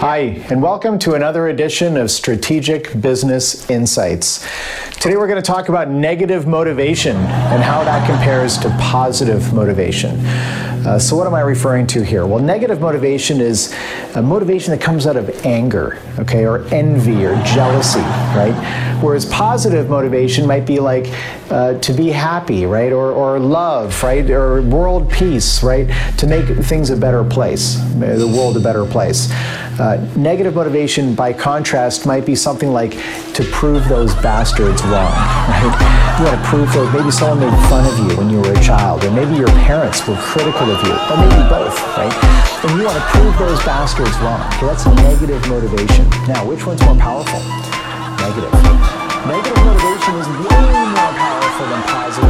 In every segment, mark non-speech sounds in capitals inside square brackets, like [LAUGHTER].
Hi, and welcome to another edition of Strategic Business Insights. Today we're going to talk about negative motivation and how that compares to positive motivation. Uh, so, what am I referring to here? Well, negative motivation is a motivation that comes out of anger, okay, or envy or jealousy, right? Whereas positive motivation might be like uh, to be happy, right, or, or love, right, or world peace, right, to make things a better place, the world a better place. Uh, negative motivation, by contrast, might be something like to prove those bastards wrong, [LAUGHS] right? You want to prove those, maybe someone made fun of you when you were a child, or maybe your parents were critical of you, or maybe both, right? And you want to prove those bastards wrong. Okay, that's negative motivation. Now, which one's more powerful? Negative. Negative motivation is way more powerful than positive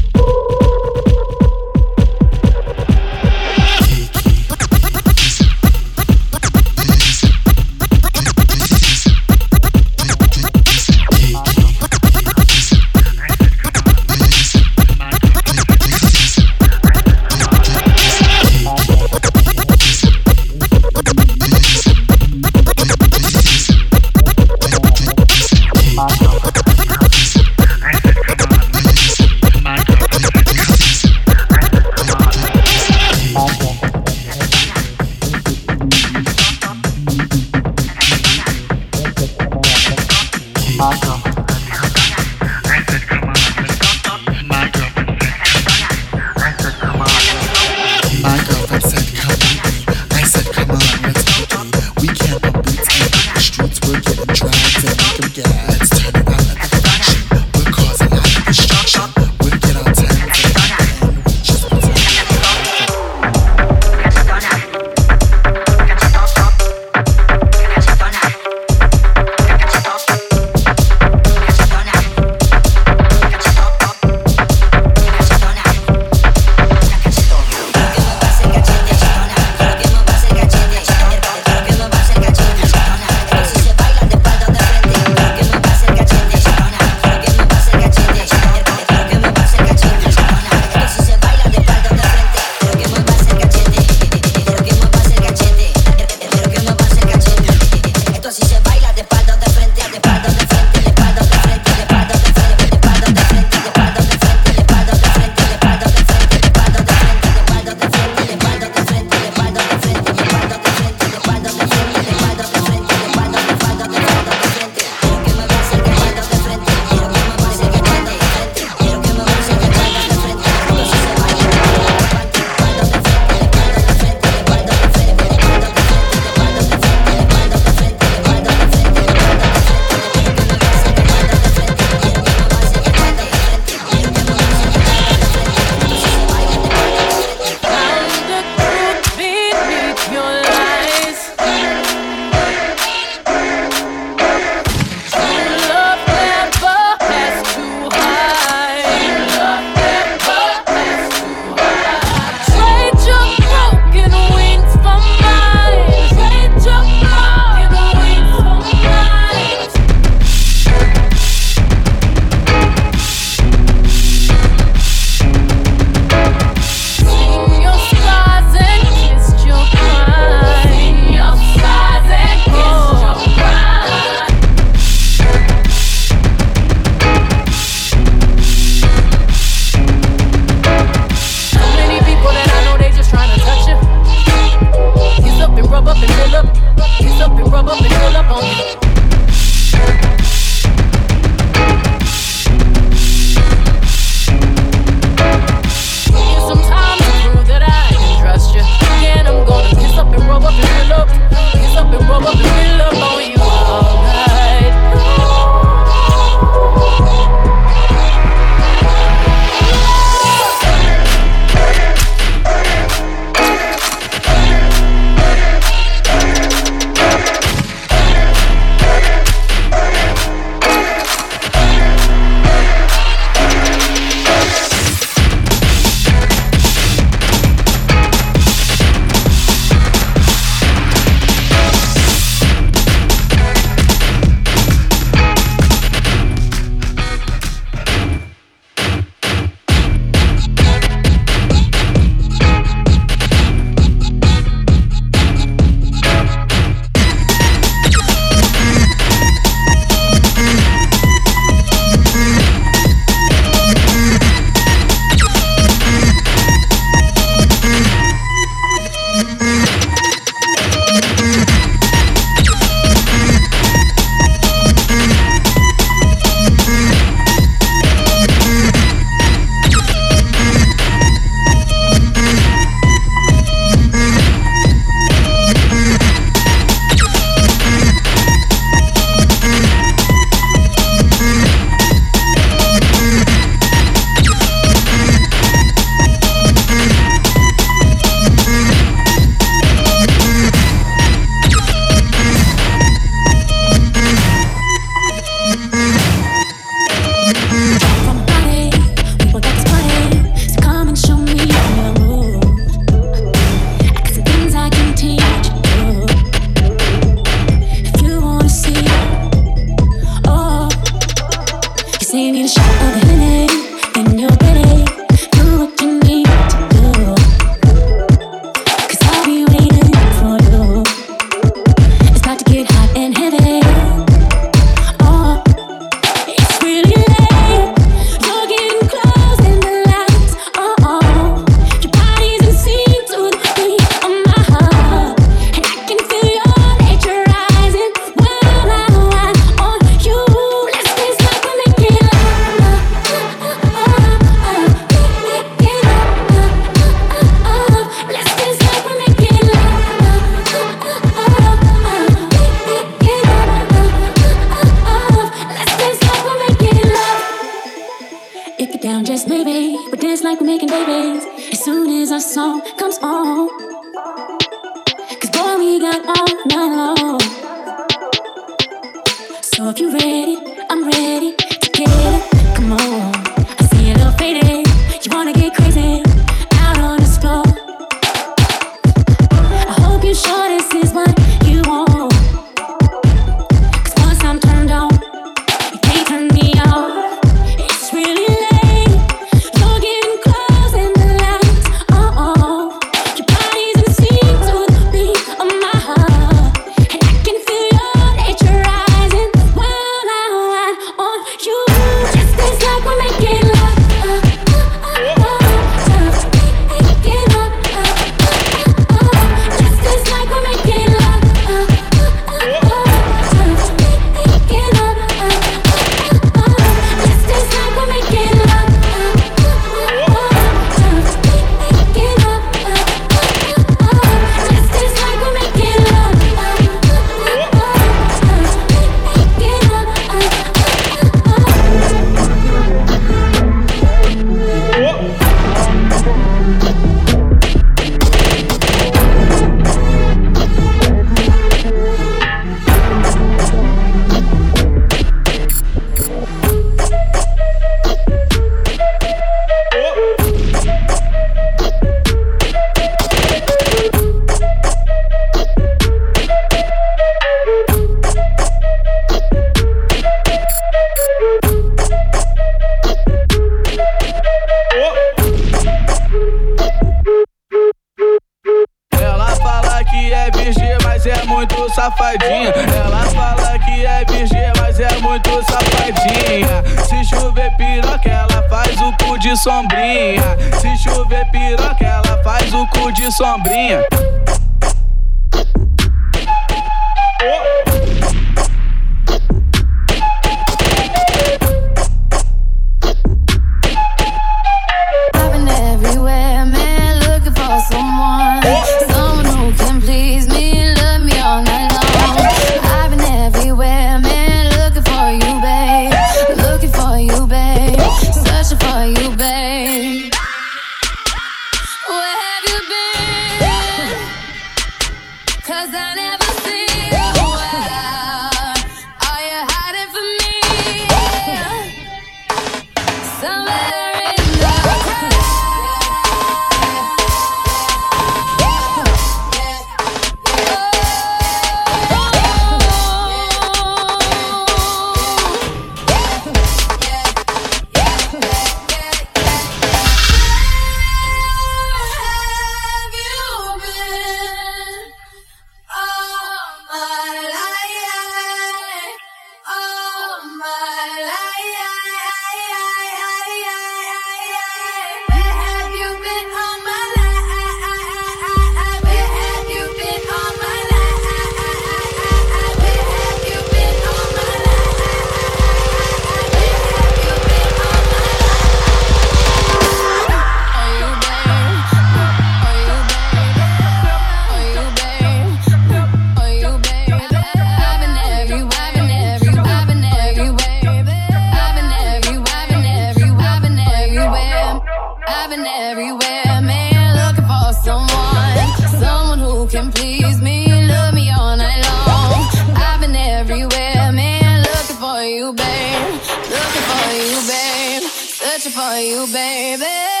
for you, baby.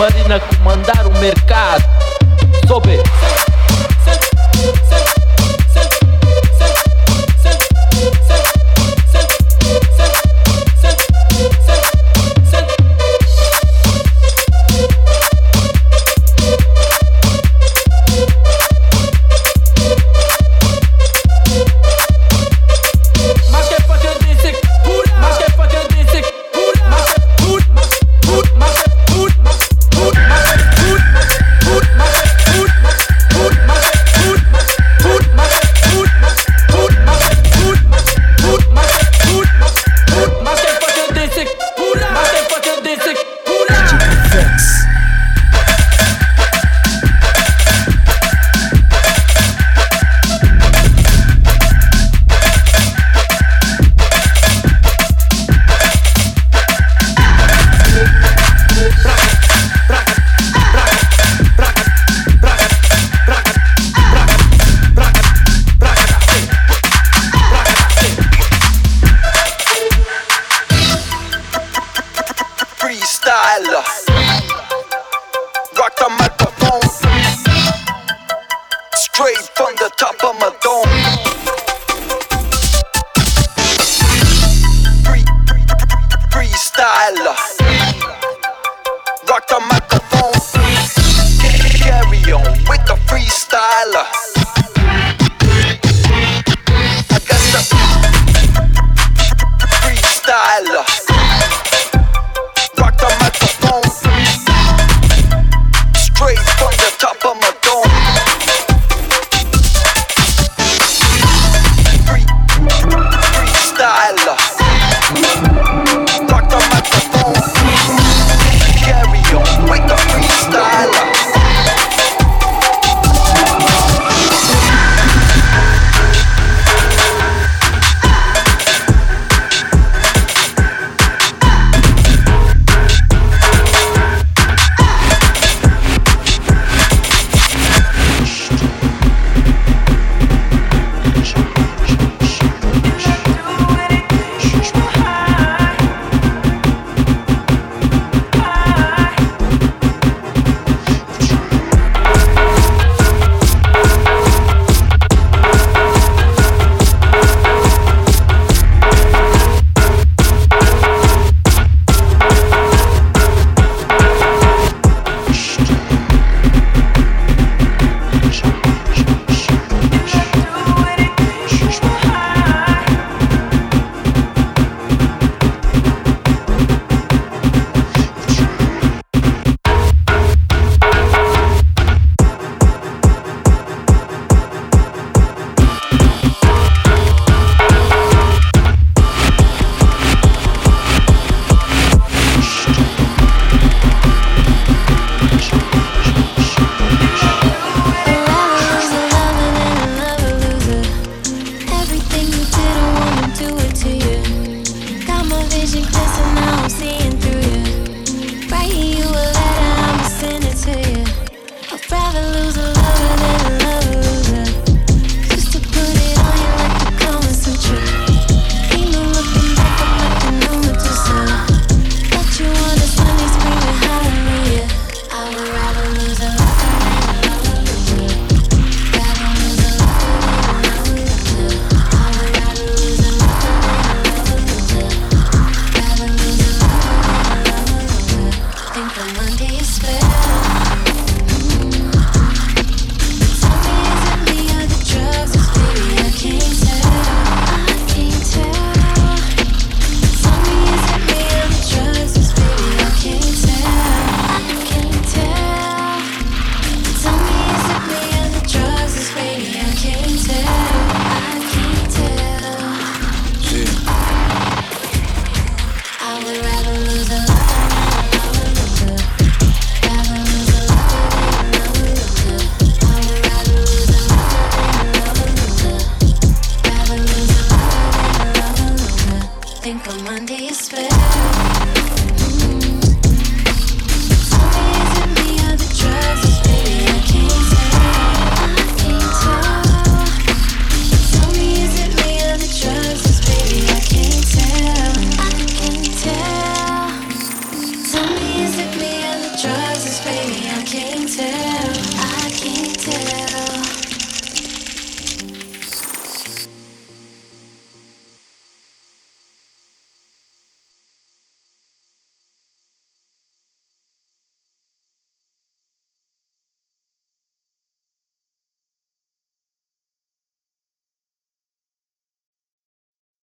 Marina comandar o mercado. Sobe,